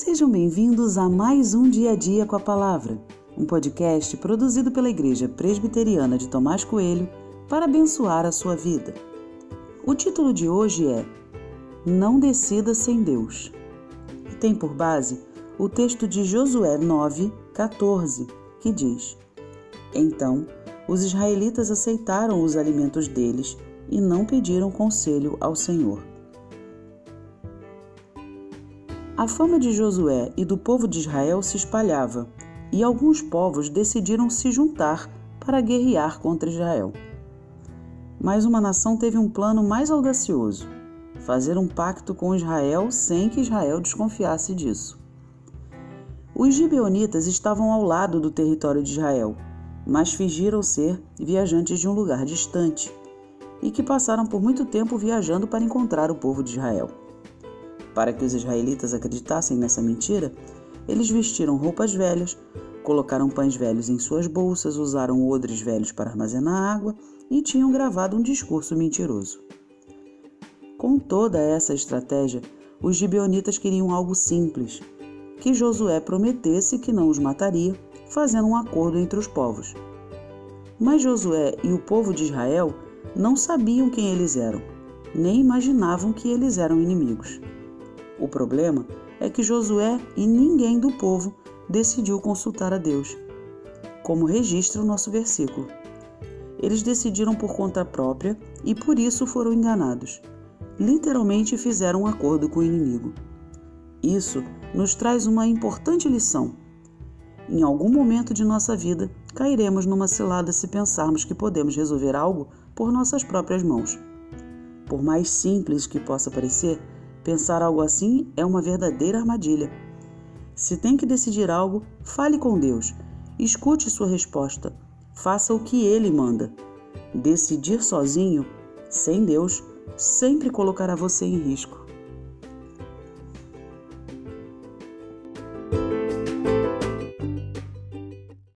Sejam bem-vindos a mais um Dia a Dia com a Palavra, um podcast produzido pela Igreja Presbiteriana de Tomás Coelho para abençoar a sua vida. O título de hoje é Não Decida Sem Deus e tem por base o texto de Josué 9, 14, que diz: Então os israelitas aceitaram os alimentos deles e não pediram conselho ao Senhor. A fama de Josué e do povo de Israel se espalhava, e alguns povos decidiram se juntar para guerrear contra Israel. Mas uma nação teve um plano mais audacioso: fazer um pacto com Israel sem que Israel desconfiasse disso. Os gibeonitas estavam ao lado do território de Israel, mas fingiram ser viajantes de um lugar distante e que passaram por muito tempo viajando para encontrar o povo de Israel. Para que os israelitas acreditassem nessa mentira, eles vestiram roupas velhas, colocaram pães velhos em suas bolsas, usaram odres velhos para armazenar água e tinham gravado um discurso mentiroso. Com toda essa estratégia, os gibeonitas queriam algo simples: que Josué prometesse que não os mataria, fazendo um acordo entre os povos. Mas Josué e o povo de Israel não sabiam quem eles eram, nem imaginavam que eles eram inimigos. O problema é que Josué e ninguém do povo decidiu consultar a Deus, como registra o nosso versículo. Eles decidiram por conta própria e por isso foram enganados. Literalmente fizeram um acordo com o inimigo. Isso nos traz uma importante lição. Em algum momento de nossa vida, cairemos numa cilada se pensarmos que podemos resolver algo por nossas próprias mãos. Por mais simples que possa parecer, Pensar algo assim é uma verdadeira armadilha. Se tem que decidir algo, fale com Deus. Escute sua resposta. Faça o que Ele manda. Decidir sozinho, sem Deus, sempre colocará você em risco.